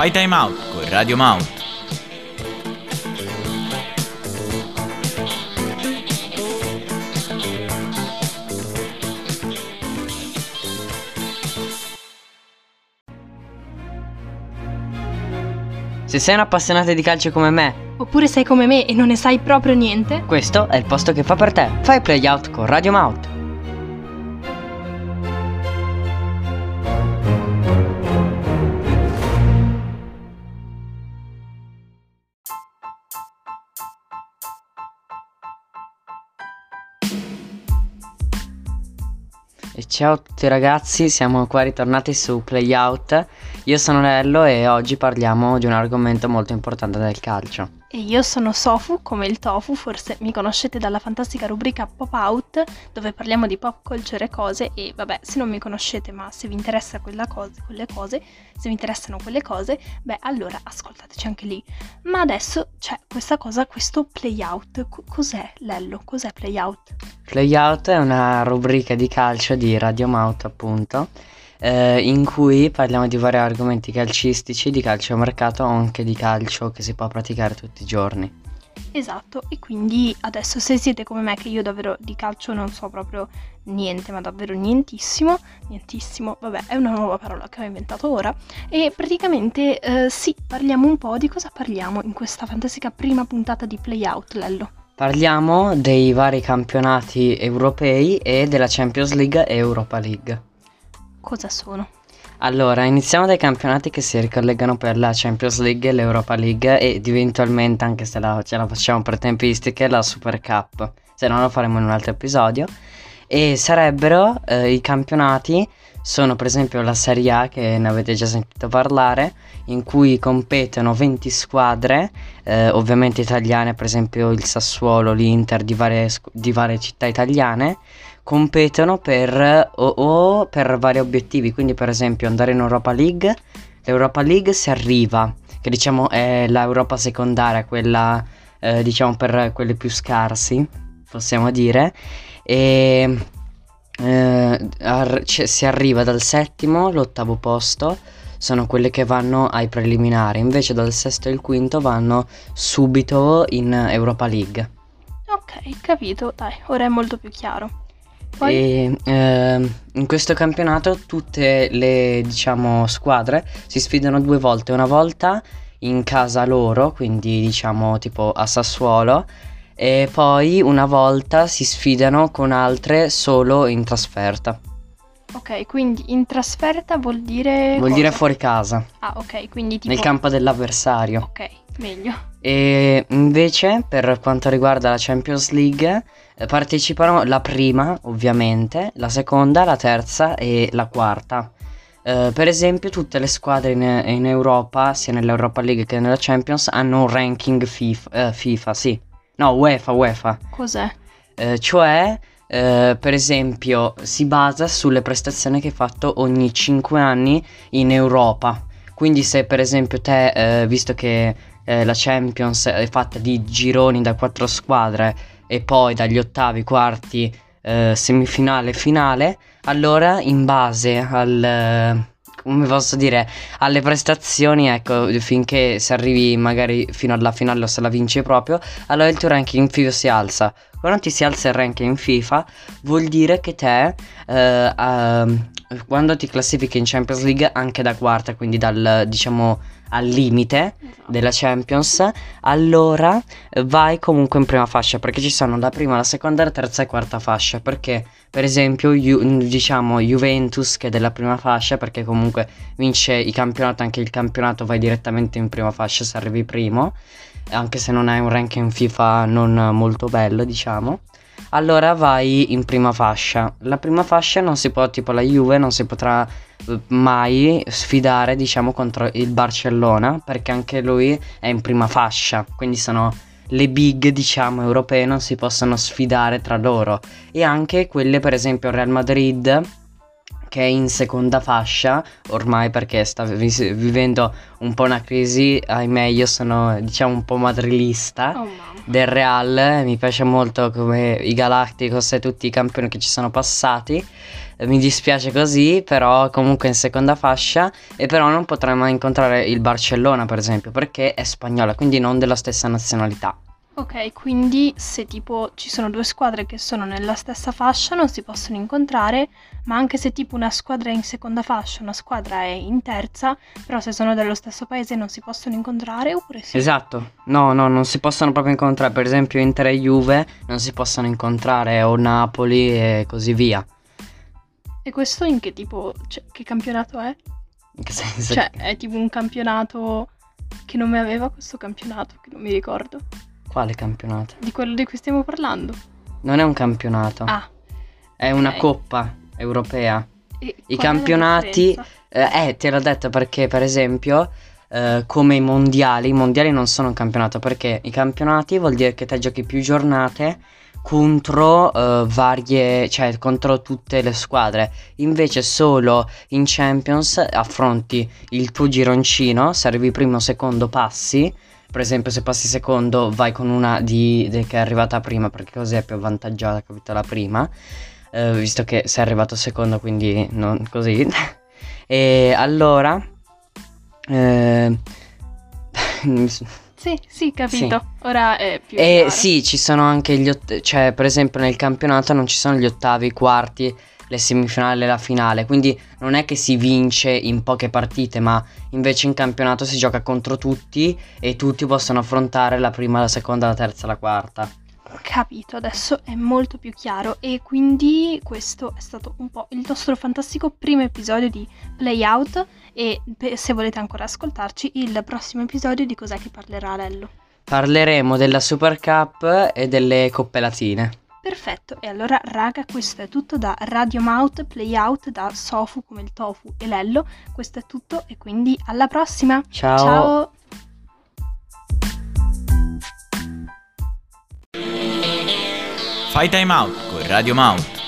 Fai Time Out con Radio Mount. Se sei un appassionato di calcio come me, Oppure sei come me e non ne sai proprio niente? questo è il posto che fa per te. Fai play out con Radio Mount. E ciao a tutti ragazzi, siamo qua ritornati su Playout. Io sono Nello e oggi parliamo di un argomento molto importante del calcio. E io sono Sofu, come il tofu, forse mi conoscete dalla fantastica rubrica Pop Out, dove parliamo di pop culture e cose, e vabbè, se non mi conoscete, ma se vi interessa quella cosa, quelle cose, se vi interessano quelle cose, beh, allora ascoltateci anche lì. Ma adesso c'è questa cosa, questo playout. Co- cos'è, Lello? Cos'è playout? Playout è una rubrica di calcio di Radio Mount, appunto, eh, in cui parliamo di vari argomenti calcistici, di calciomercato o anche di calcio che si può praticare tutti i giorni. Esatto, e quindi adesso se siete come me, che io davvero di calcio non so proprio niente, ma davvero nientissimo, nientissimo, vabbè, è una nuova parola che ho inventato ora, e praticamente eh, sì, parliamo un po' di cosa parliamo in questa fantastica prima puntata di Playout, Lello. Parliamo dei vari campionati europei e della Champions League e Europa League. Cosa sono? Allora, iniziamo dai campionati che si ricollegano per la Champions League l'Europa League ed eventualmente, anche se la, ce la facciamo per tempistiche, la Super Cup. Se no lo faremo in un altro episodio. E sarebbero eh, i campionati, sono per esempio la Serie A, che ne avete già sentito parlare, in cui competono 20 squadre, eh, ovviamente italiane, per esempio il Sassuolo, l'Inter, di varie, di varie città italiane competono per, o, o per vari obiettivi, quindi per esempio andare in Europa League, l'Europa League si arriva, che diciamo è l'Europa secondaria, quella eh, diciamo per quelli più scarsi, possiamo dire, e eh, ar- cioè, si arriva dal settimo all'ottavo posto, sono quelle che vanno ai preliminari, invece dal sesto e il quinto vanno subito in Europa League. Ok, capito, dai, ora è molto più chiaro. Poi, E ehm, in questo campionato tutte le diciamo squadre si sfidano due volte, una volta in casa loro, quindi diciamo tipo a Sassuolo, e poi una volta si sfidano con altre solo in trasferta. ok, quindi in trasferta vuol dire... Vuol dire cosa? fuori casa, Ah, ok, quindi tipo... nel campo dell'avversario. Ok, meglio. E invece per quanto riguarda la Champions League eh, partecipano la prima ovviamente, la seconda, la terza e la quarta. Eh, per esempio tutte le squadre in, in Europa, sia nell'Europa League che nella Champions, hanno un ranking FIFA, eh, FIFA sì. No, UEFA, UEFA. Cos'è? Eh, cioè, eh, per esempio, si basa sulle prestazioni che hai fatto ogni 5 anni in Europa. Quindi se per esempio te, eh, visto che eh, la Champions è fatta di gironi da 4 squadre e poi dagli ottavi, quarti, eh, semifinale, finale, allora in base al... eh, come posso dire, alle prestazioni, ecco, finché si arrivi magari fino alla finale o se la vinci proprio, allora il tuo ranking FIFA si alza. Quando ti si alza il ranking in FIFA, vuol dire che te, eh, ehm, quando ti classifichi in Champions League, anche da quarta, quindi dal, diciamo, al limite della Champions, allora eh, vai comunque in prima fascia, perché ci sono la prima, la seconda, la terza e quarta fascia, perché per esempio, Ju- diciamo, Juventus che è della prima fascia, perché comunque vince i campionati, anche il campionato vai direttamente in prima fascia se arrivi primo anche se non hai un ranking FIFA non molto bello, diciamo. Allora vai in prima fascia. La prima fascia non si può, tipo la Juve, non si potrà eh, mai sfidare, diciamo, contro il Barcellona, perché anche lui è in prima fascia. Quindi sono le big, diciamo, europee non si possono sfidare tra loro. E anche quelle, per esempio, Real Madrid che è in seconda fascia ormai perché sta vi- vivendo un po' una crisi, ahimè io sono diciamo un po' madrilista Oh del Real, mi piace molto come i Galacticos e tutti i campioni che ci sono passati, mi dispiace così, però comunque in seconda fascia e però non potrei mai incontrare il Barcellona per esempio perché è spagnola, quindi non della stessa nazionalità. Ok, quindi se tipo ci sono due squadre che sono nella stessa fascia non si possono incontrare, ma anche se tipo una squadra è in seconda fascia, una squadra è in terza, però se sono dello stesso paese non si possono incontrare oppure sì? Esatto, no, no, non si possono proprio incontrare, per esempio Inter e Juve non si possono incontrare o Napoli e così via. E questo in che tipo, cioè, che campionato è? In che senso? Cioè, è tipo un campionato che nome aveva questo campionato, che non mi ricordo. Quale campionato? Di quello di cui stiamo parlando. Non è un campionato, Ah, è una ok. coppa europea. e I campionati, eh, eh, te l'ho detto perché per esempio eh, come i mondiali, i mondiali non sono un campionato perché i campionati vuol dire che te giochi più giornate contro eh, varie, cioè contro tutte le squadre. Invece solo in Champions affronti il tuo gironcino, se arrivi primo o secondo passi. Per esempio, se passi secondo, vai con una di, de- che è arrivata prima, perché così è più avvantaggiata, capito? La prima, eh, visto che sei arrivato secondo, quindi non così. e allora, eh, Sì, sì, capito. Ora è più e chiaro. sì, ci sono anche gli ottavi, cioè per esempio nel campionato non ci sono gli ottavi, i quarti, le semifinali e la finale, quindi non è che si vince in poche partite, ma invece in campionato si gioca contro tutti e tutti possono affrontare la prima, la seconda, la terza, la quarta. Capito, adesso è molto più chiaro e quindi questo è stato un po' il nostro fantastico primo episodio di Play Out e se volete ancora ascoltarci il prossimo episodio di cos'è che parlerà Lello. Parleremo della Super Cup e delle coppe latine. Perfetto, e allora raga questo è tutto da Radio Mouth, Play Out, da Sofu come il tofu e Lello, questo è tutto e quindi alla prossima! Ciao. Ciao. Fai time out con Radio Mount.